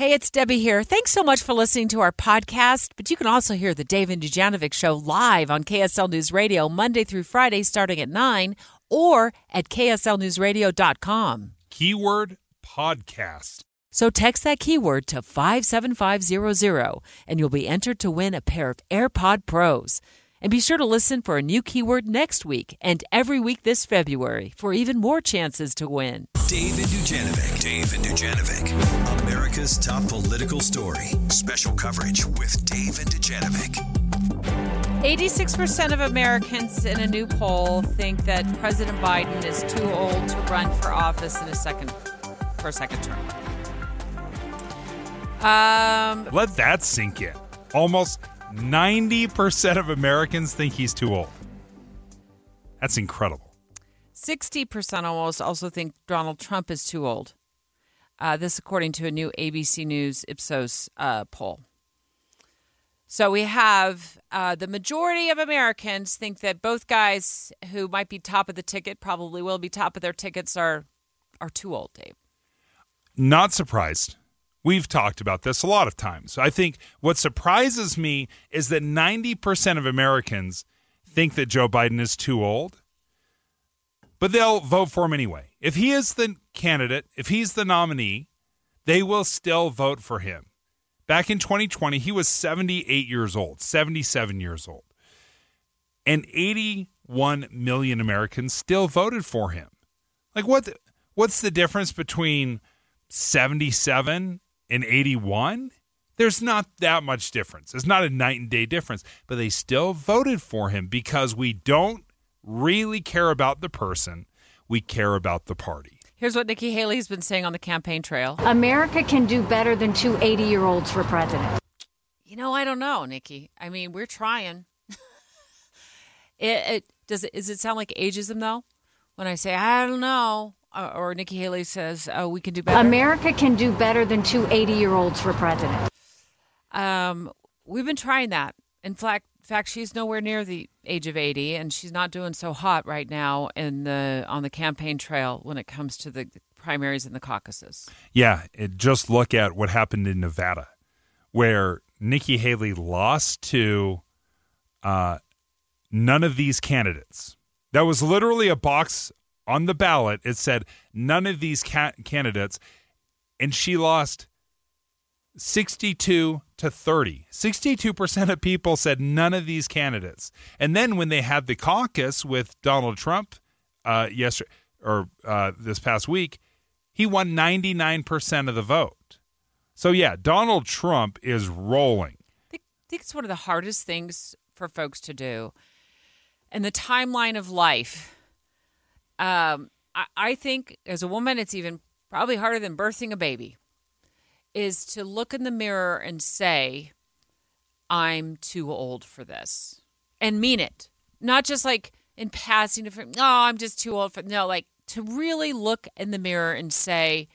Hey, it's Debbie here. Thanks so much for listening to our podcast. But you can also hear the Dave and Dujanovic show live on KSL News Radio Monday through Friday starting at 9 or at kslnewsradio.com. Keyword podcast. So text that keyword to 57500 and you'll be entered to win a pair of AirPod Pros. And be sure to listen for a new keyword next week and every week this February for even more chances to win. Dave and Dujanovic. Dave and Dujanovic. America's top political story. Special coverage with Dave and Dujanovic. 86% of Americans in a new poll think that President Biden is too old to run for office in a second for a second term. Um, Let that sink in. Almost 90% of Americans think he's too old. That's incredible. 60% almost also think Donald Trump is too old. Uh, this, according to a new ABC News Ipsos uh, poll. So we have uh, the majority of Americans think that both guys who might be top of the ticket, probably will be top of their tickets, are are too old, Dave. Not surprised. We've talked about this a lot of times. I think what surprises me is that 90% of Americans think that Joe Biden is too old, but they'll vote for him anyway. If he is the candidate, if he's the nominee, they will still vote for him. Back in 2020, he was 78 years old, 77 years old. And 81 million Americans still voted for him. Like what what's the difference between 77 and 81? There's not that much difference. It's not a night and day difference, but they still voted for him because we don't really care about the person. We care about the party. Here's what Nikki Haley's been saying on the campaign trail. America can do better than two 80 year olds for president. You know, I don't know, Nikki. I mean, we're trying. it, it does it. Does it sound like ageism though? When I say I don't know, uh, or Nikki Haley says, "Oh, we can do better." America can do better than two 80 year olds for president. Um, we've been trying that. In fact, in fact, she's nowhere near the age of eighty, and she's not doing so hot right now in the on the campaign trail when it comes to the primaries and the caucuses. Yeah, it, just look at what happened in Nevada, where Nikki Haley lost to uh, none of these candidates. That was literally a box on the ballot. It said none of these ca- candidates, and she lost 62 to 30. 62% of people said none of these candidates. And then when they had the caucus with Donald Trump uh, yesterday or uh, this past week, he won 99% of the vote. So, yeah, Donald Trump is rolling. I think, it's one of the hardest things for folks to do. And the timeline of life, um, I, I think as a woman, it's even probably harder than birthing a baby, is to look in the mirror and say, I'm too old for this and mean it. Not just like in passing, oh, I'm just too old for No, like to really look in the mirror and say,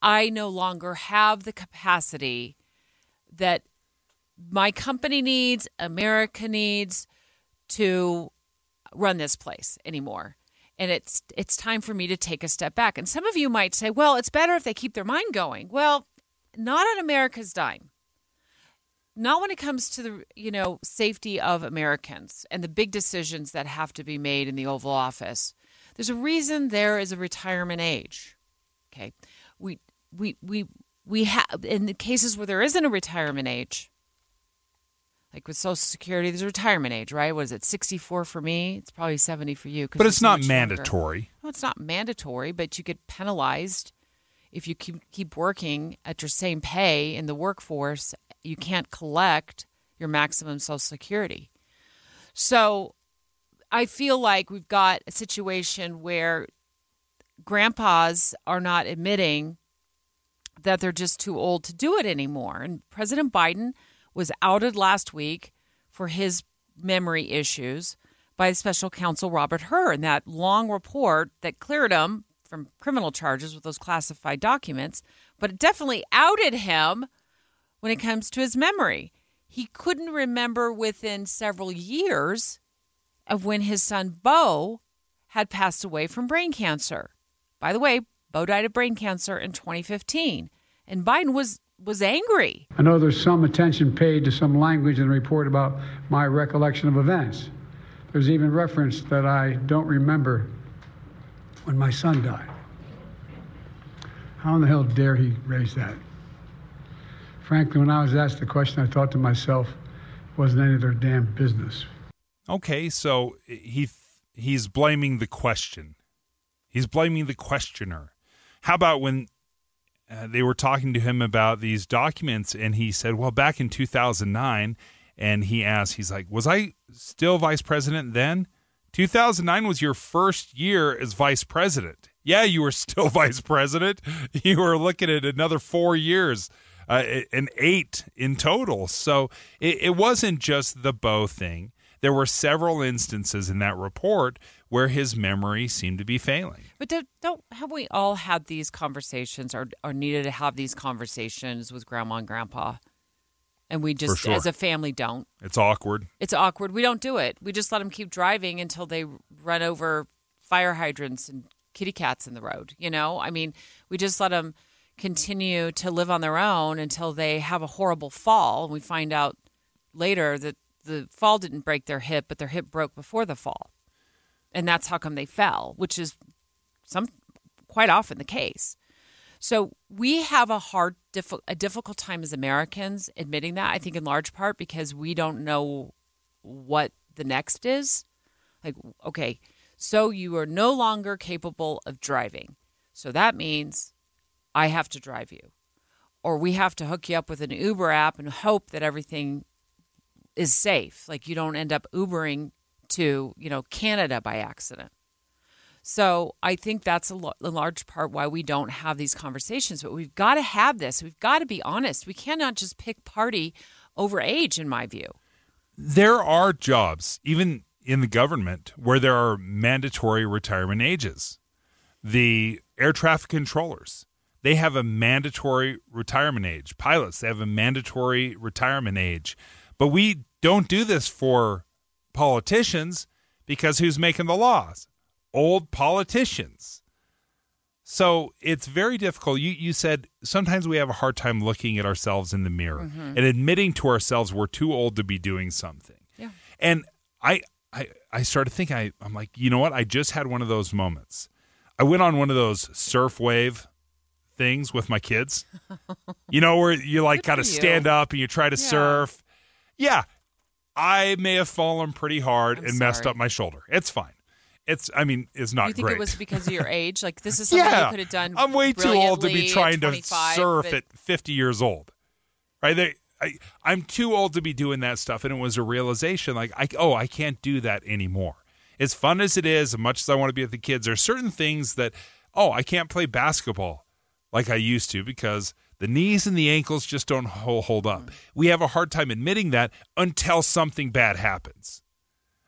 I no longer have the capacity that my company needs, America needs to run this place anymore. And it's it's time for me to take a step back. And some of you might say, well, it's better if they keep their mind going. Well, not on America's dime. Not when it comes to the, you know, safety of Americans and the big decisions that have to be made in the Oval Office. There's a reason there is a retirement age. Okay. We we we we have in the cases where there isn't a retirement age, like with Social Security, there's a retirement age, right? Was it 64 for me? It's probably 70 for you. But it's not mandatory. No, it's not mandatory, but you get penalized if you keep keep working at your same pay in the workforce. You can't collect your maximum Social Security. So I feel like we've got a situation where grandpas are not admitting that they're just too old to do it anymore. And President Biden was outed last week for his memory issues by special counsel Robert Hur in that long report that cleared him from criminal charges with those classified documents, but it definitely outed him when it comes to his memory. He couldn't remember within several years of when his son Beau had passed away from brain cancer. By the way, Beau died of brain cancer in 2015, and Biden was was angry. I know there's some attention paid to some language in the report about my recollection of events. There's even reference that I don't remember when my son died. How in the hell dare he raise that? Frankly, when I was asked the question, I thought to myself, it wasn't any of their damn business. Okay, so he he's blaming the question. He's blaming the questioner. How about when uh, they were talking to him about these documents and he said, "Well, back in 2009," and he asked, he's like, "Was I still vice president then?" 2009 was your first year as vice president. Yeah, you were still vice president. You were looking at another 4 years. Uh, an eight in total. So it, it wasn't just the Beau thing there were several instances in that report where his memory seemed to be failing. But don't, don't have we all had these conversations or, or needed to have these conversations with grandma and grandpa? And we just, sure. as a family, don't. It's awkward. It's awkward. We don't do it. We just let them keep driving until they run over fire hydrants and kitty cats in the road. You know, I mean, we just let them continue to live on their own until they have a horrible fall. And we find out later that the fall didn't break their hip, but their hip broke before the fall. And that's how come they fell, which is some quite often the case. So we have a hard, a difficult time as Americans admitting that. I think in large part because we don't know what the next is. Like, okay, so you are no longer capable of driving. So that means I have to drive you. Or we have to hook you up with an Uber app and hope that everything is safe. Like you don't end up Ubering to, you know, Canada by accident. So I think that's a, lo- a, large part why we don't have these conversations. But we've got to have this. We've got to be honest. We cannot just pick party over age, in my view. There are jobs, even in the government, where there are mandatory retirement ages. The air traffic controllers, they have a mandatory retirement age. Pilots, they have a mandatory retirement age. But we don't do this for politicians because who's making the laws? Old politicians. So it's very difficult. You you said sometimes we have a hard time looking at ourselves in the mirror mm-hmm. and admitting to ourselves we're too old to be doing something. Yeah. And I I I started thinking I I'm like, you know what? I just had one of those moments. I went on one of those surf wave things with my kids. you know where you like kind of stand up and you try to yeah. surf. Yeah, I may have fallen pretty hard I'm and sorry. messed up my shoulder. It's fine. It's, I mean, it's not You think great. it was because of your age? Like this is something yeah, you could have done. I'm way too old to be trying to surf but... at 50 years old. Right? They, I, I'm too old to be doing that stuff, and it was a realization like, I, oh, I can't do that anymore. As fun as it is, as much as I want to be with the kids, there are certain things that, oh, I can't play basketball like I used to because the knees and the ankles just don't hold up. We have a hard time admitting that until something bad happens.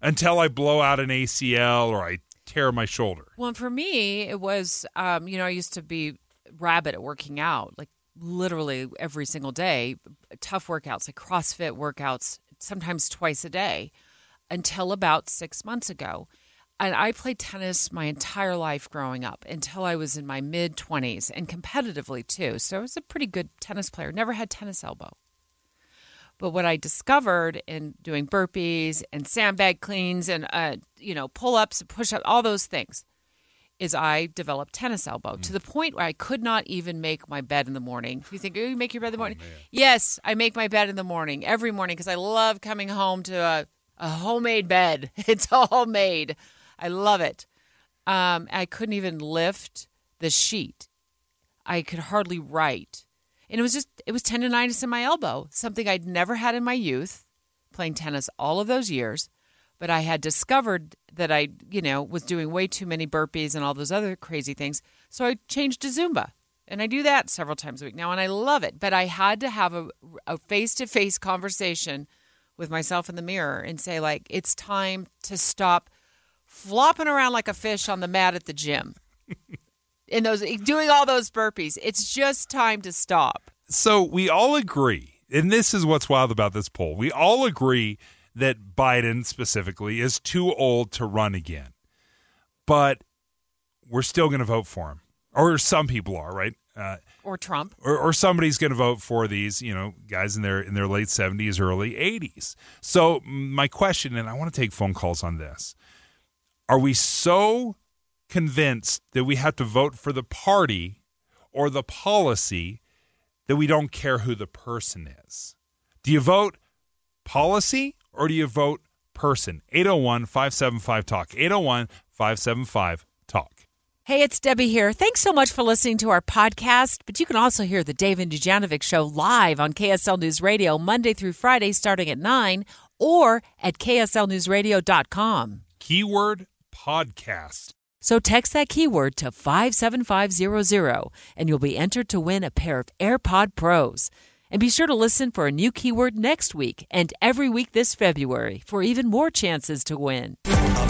Until I blow out an ACL or I tear my shoulder. Well, for me, it was, um, you know, I used to be rabid at working out, like literally every single day, tough workouts, like CrossFit workouts, sometimes twice a day, until about six months ago and I played tennis my entire life growing up until I was in my mid 20s and competitively too. So I was a pretty good tennis player, never had tennis elbow. But what I discovered in doing burpees and sandbag cleans and, uh, you know, pull ups and push ups, all those things, is I developed tennis elbow mm. to the point where I could not even make my bed in the morning. You think, oh, you make your bed in the morning? Oh, yes, I make my bed in the morning, every morning, because I love coming home to a, a homemade bed. It's all made. I love it. Um, I couldn't even lift the sheet. I could hardly write. And it was just, it was tendonitis in my elbow, something I'd never had in my youth, playing tennis all of those years. But I had discovered that I, you know, was doing way too many burpees and all those other crazy things. So I changed to Zumba. And I do that several times a week now, and I love it. But I had to have a face to face conversation with myself in the mirror and say, like, it's time to stop flopping around like a fish on the mat at the gym. in those doing all those burpees. It's just time to stop. So we all agree, and this is what's wild about this poll. We all agree that Biden specifically is too old to run again. But we're still going to vote for him. Or some people are, right? Uh, or Trump. or, or somebody's going to vote for these, you know, guys in their in their late seventies, early eighties. So my question, and I want to take phone calls on this: Are we so convinced that we have to vote for the party or the policy that we don't care who the person is? Do you vote policy or do you vote person? 801 575 Talk. 801 575 Talk. Hey, it's Debbie here. Thanks so much for listening to our podcast. But you can also hear the Dave and Dujanovic show live on KSL News Radio Monday through Friday starting at 9 or at kslnewsradio.com. Keyword podcast. So text that keyword to 57500 and you'll be entered to win a pair of AirPod Pros. And be sure to listen for a new keyword next week and every week this February for even more chances to win.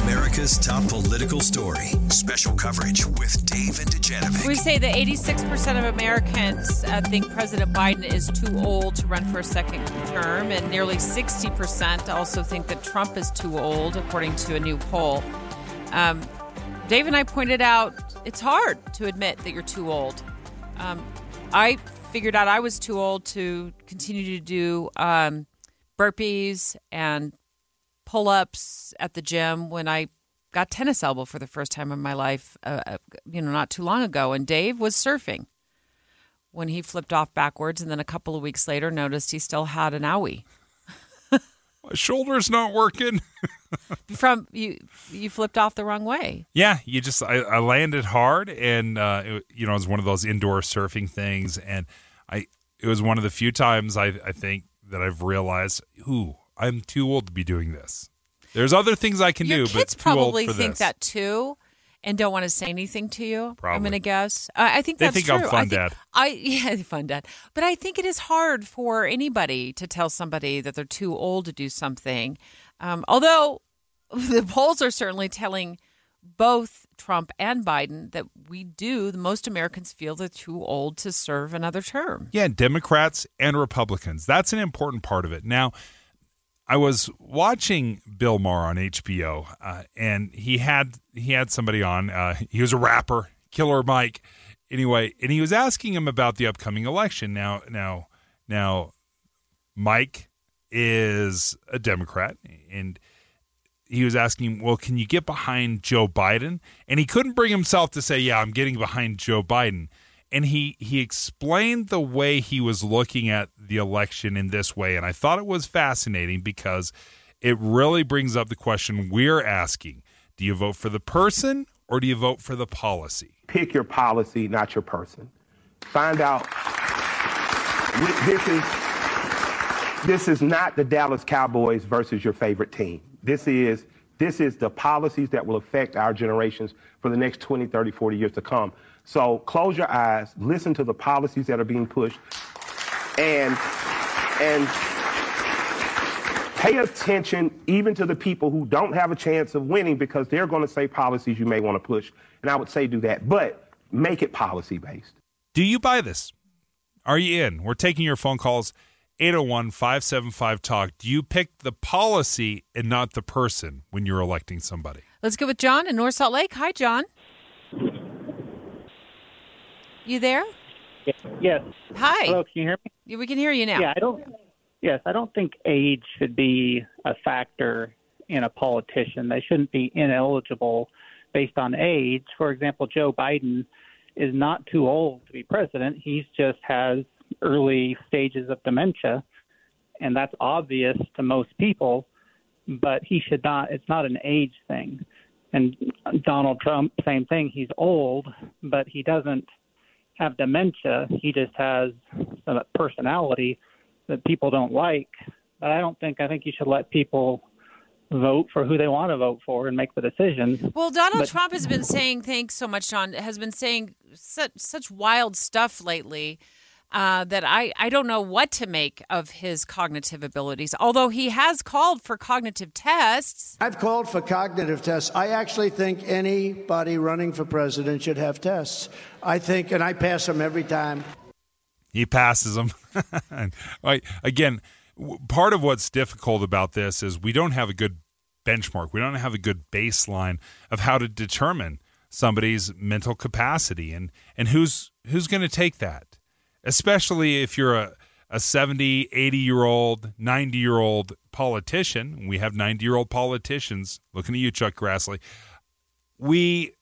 America's top political story. Special coverage with Dave and Dujanovic. We say that 86% of Americans uh, think President Biden is too old to run for a second term, and nearly 60% also think that Trump is too old, according to a new poll. Um, Dave and I pointed out it's hard to admit that you're too old. Um, I figured out I was too old to continue to do um, burpees and pull ups at the gym when I got tennis elbow for the first time in my life, uh, uh, you know, not too long ago. And Dave was surfing when he flipped off backwards, and then a couple of weeks later noticed he still had an owie My shoulder's not working. from you. You flipped off the wrong way. Yeah, you just I, I landed hard, and uh, it, you know it was one of those indoor surfing things, and I it was one of the few times I I think that I've realized, ooh, I'm too old to be doing this. There's other things I can Your do, kids but probably think this. that too, and don't want to say anything to you. I'm going to guess. Uh, I think They that's think true. I'm fun I think, dad. I yeah, fun dad. But I think it is hard for anybody to tell somebody that they're too old to do something. Um, although the polls are certainly telling both Trump and Biden that we do. The most Americans feel they're too old to serve another term. Yeah, Democrats and Republicans. That's an important part of it. Now, I was watching Bill Maher on HBO, uh, and he had he had somebody on. Uh, he was a rapper, Killer Mike. Anyway, and he was asking him about the upcoming election. Now, now, now, Mike is a Democrat, and he was asking, "Well, can you get behind Joe Biden?" And he couldn't bring himself to say, "Yeah, I'm getting behind Joe Biden." And he he explained the way he was looking at the election in this way, and I thought it was fascinating because it really brings up the question we're asking: Do you vote for the person or do you vote for the policy? pick your policy, not your person. Find out. This is this is not the Dallas Cowboys versus your favorite team. This is this is the policies that will affect our generations for the next 20, 30, 40 years to come. So close your eyes, listen to the policies that are being pushed, and and pay attention even to the people who don't have a chance of winning because they're going to say policies you may want to push. And I would say do that, but make it policy based. Do you buy this? Are you in? We're taking your phone calls 801 575 Talk. Do you pick the policy and not the person when you're electing somebody? Let's go with John in North Salt Lake. Hi, John. You there? Yes. Hi. Hello, can you hear me? We can hear you now. Yeah, I don't. Yes, I don't think age should be a factor in a politician. They shouldn't be ineligible based on age. For example, Joe Biden is not too old to be president. He just has early stages of dementia, and that's obvious to most people. But he should not. It's not an age thing. And Donald Trump, same thing. He's old, but he doesn't have dementia. He just has some personality that people don't like. But I don't think I think you should let people vote for who they want to vote for and make the decision. Well, Donald But- Trump has been saying, thanks so much, John, has been saying such, such wild stuff lately uh, that I, I don't know what to make of his cognitive abilities. Although he has called for cognitive tests. I've called for cognitive tests. I actually think anybody running for president should have tests. I think, and I pass them every time. He passes them. right, again, part of what's difficult about this is we don't have a good benchmark. We don't have a good baseline of how to determine somebody's mental capacity and and who's who's going to take that. Especially if you're a, a 70, 80 year old, 90 year old politician. We have 90 year old politicians. Looking at you, Chuck Grassley. We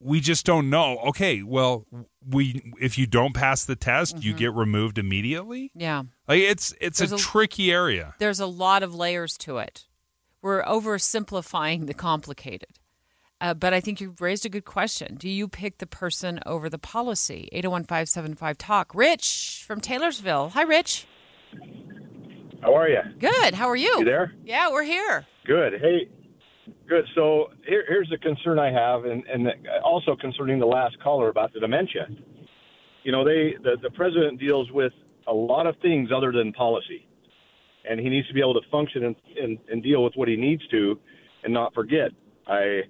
we just don't know. Okay, well, we if you don't pass the test, mm-hmm. you get removed immediately. Yeah, like it's it's a, a tricky area. There's a lot of layers to it. We're oversimplifying the complicated. Uh, but I think you've raised a good question. Do you pick the person over the policy? 801 Talk. Rich from Taylorsville. Hi, Rich. How are you? Good. How are you? You there? Yeah, we're here. Good. Hey, good. So here, here's the concern I have, and, and also concerning the last caller about the dementia. You know, they the, the president deals with a lot of things other than policy, and he needs to be able to function and, and, and deal with what he needs to, and not forget. I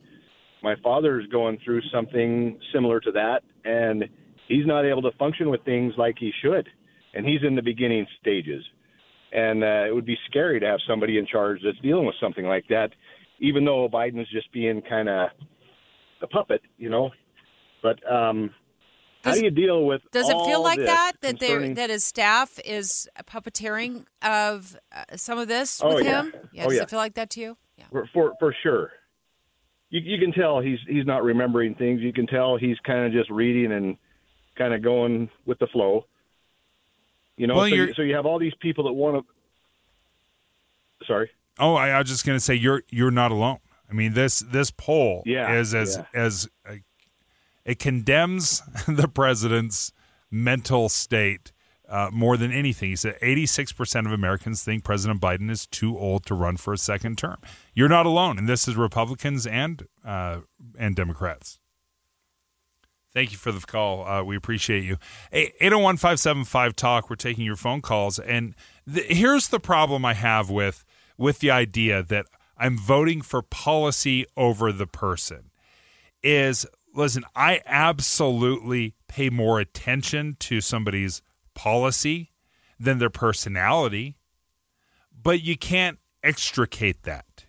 my father's going through something similar to that, and he's not able to function with things like he should, and he's in the beginning stages. And uh, it would be scary to have somebody in charge that's dealing with something like that, even though Biden's just being kind of the puppet, you know. But um, does, how do you deal with? Does it feel like that that concerning... that his staff is puppeteering of uh, some of this with oh, him? Yeah. yeah oh, does yeah. it feel like that to you? Yeah. For, for for sure you, you can tell he's he's not remembering things. You can tell he's kind of just reading and kind of going with the flow. You know, well, so, you, so you have all these people that want to. Sorry. Oh, I, I was just going to say you're you're not alone. I mean this this poll yeah, is as yeah. as uh, it condemns the president's mental state uh, more than anything. He said 86% of Americans think President Biden is too old to run for a second term. You're not alone, and this is Republicans and uh, and Democrats. Thank you for the call. Uh, we appreciate you. 801 575 Talk. We're taking your phone calls. And th- here's the problem I have with, with the idea that I'm voting for policy over the person is listen, I absolutely pay more attention to somebody's policy than their personality, but you can't extricate that.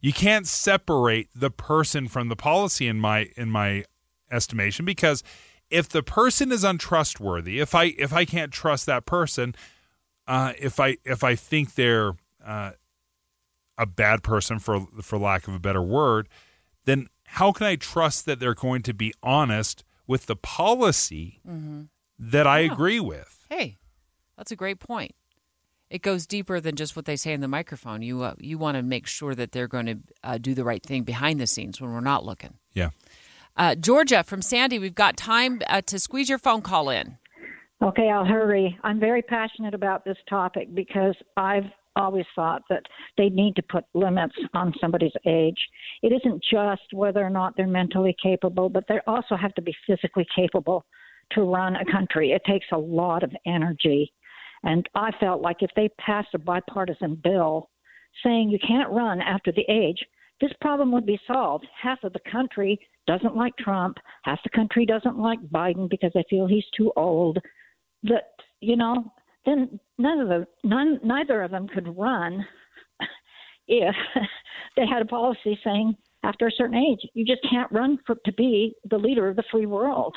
You can't separate the person from the policy in my in my estimation because if the person is untrustworthy, if I if I can't trust that person, uh, if I if I think they're uh, a bad person for for lack of a better word, then how can I trust that they're going to be honest with the policy mm-hmm. That I yeah. agree with? Hey, that's a great point. It goes deeper than just what they say in the microphone. You uh, you want to make sure that they're going to uh, do the right thing behind the scenes when we're not looking. Yeah. Uh, Georgia from Sandy, we've got time uh, to squeeze your phone call in. Okay, I'll hurry. I'm very passionate about this topic because I've always thought that they need to put limits on somebody's age. It isn't just whether or not they're mentally capable, but they also have to be physically capable to run a country. It takes a lot of energy. And I felt like if they passed a bipartisan bill saying you can't run after the age, this problem would be solved. Half of the country doesn't like Trump, half the country doesn't like Biden because they feel he's too old. That you know, then none of the none neither of them could run if they had a policy saying after a certain age you just can't run for to be the leader of the free world.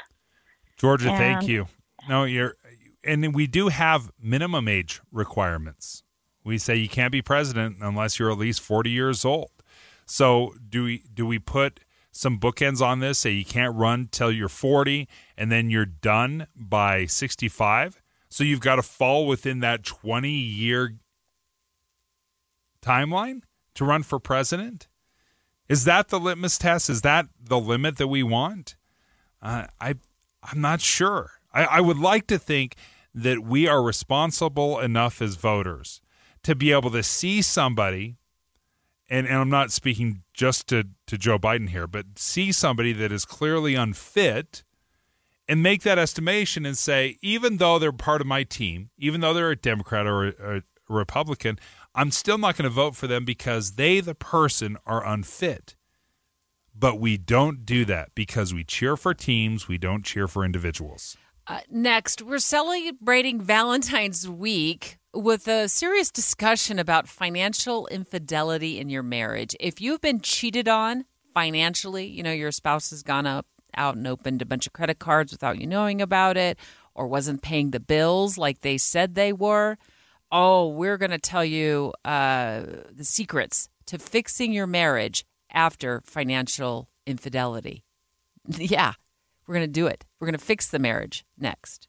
Georgia, and, thank you. No, you're, and we do have minimum age requirements. We say you can't be president unless you're at least 40 years old. So do we do we put some bookends on this? Say you can't run till you're 40 and then you're done by 65. So you've got to fall within that 20 year timeline to run for president. Is that the litmus test? Is that the limit that we want? Uh, I I'm not sure. I, I would like to think that we are responsible enough as voters to be able to see somebody, and, and I'm not speaking just to, to Joe Biden here, but see somebody that is clearly unfit and make that estimation and say, even though they're part of my team, even though they're a Democrat or a, a Republican, I'm still not going to vote for them because they, the person, are unfit. But we don't do that because we cheer for teams, we don't cheer for individuals. Uh, next, we're celebrating Valentine's Week with a serious discussion about financial infidelity in your marriage. If you've been cheated on financially, you know, your spouse has gone up out and opened a bunch of credit cards without you knowing about it, or wasn't paying the bills like they said they were. Oh, we're going to tell you uh, the secrets to fixing your marriage after financial infidelity. yeah, we're going to do it. We're going to fix the marriage next.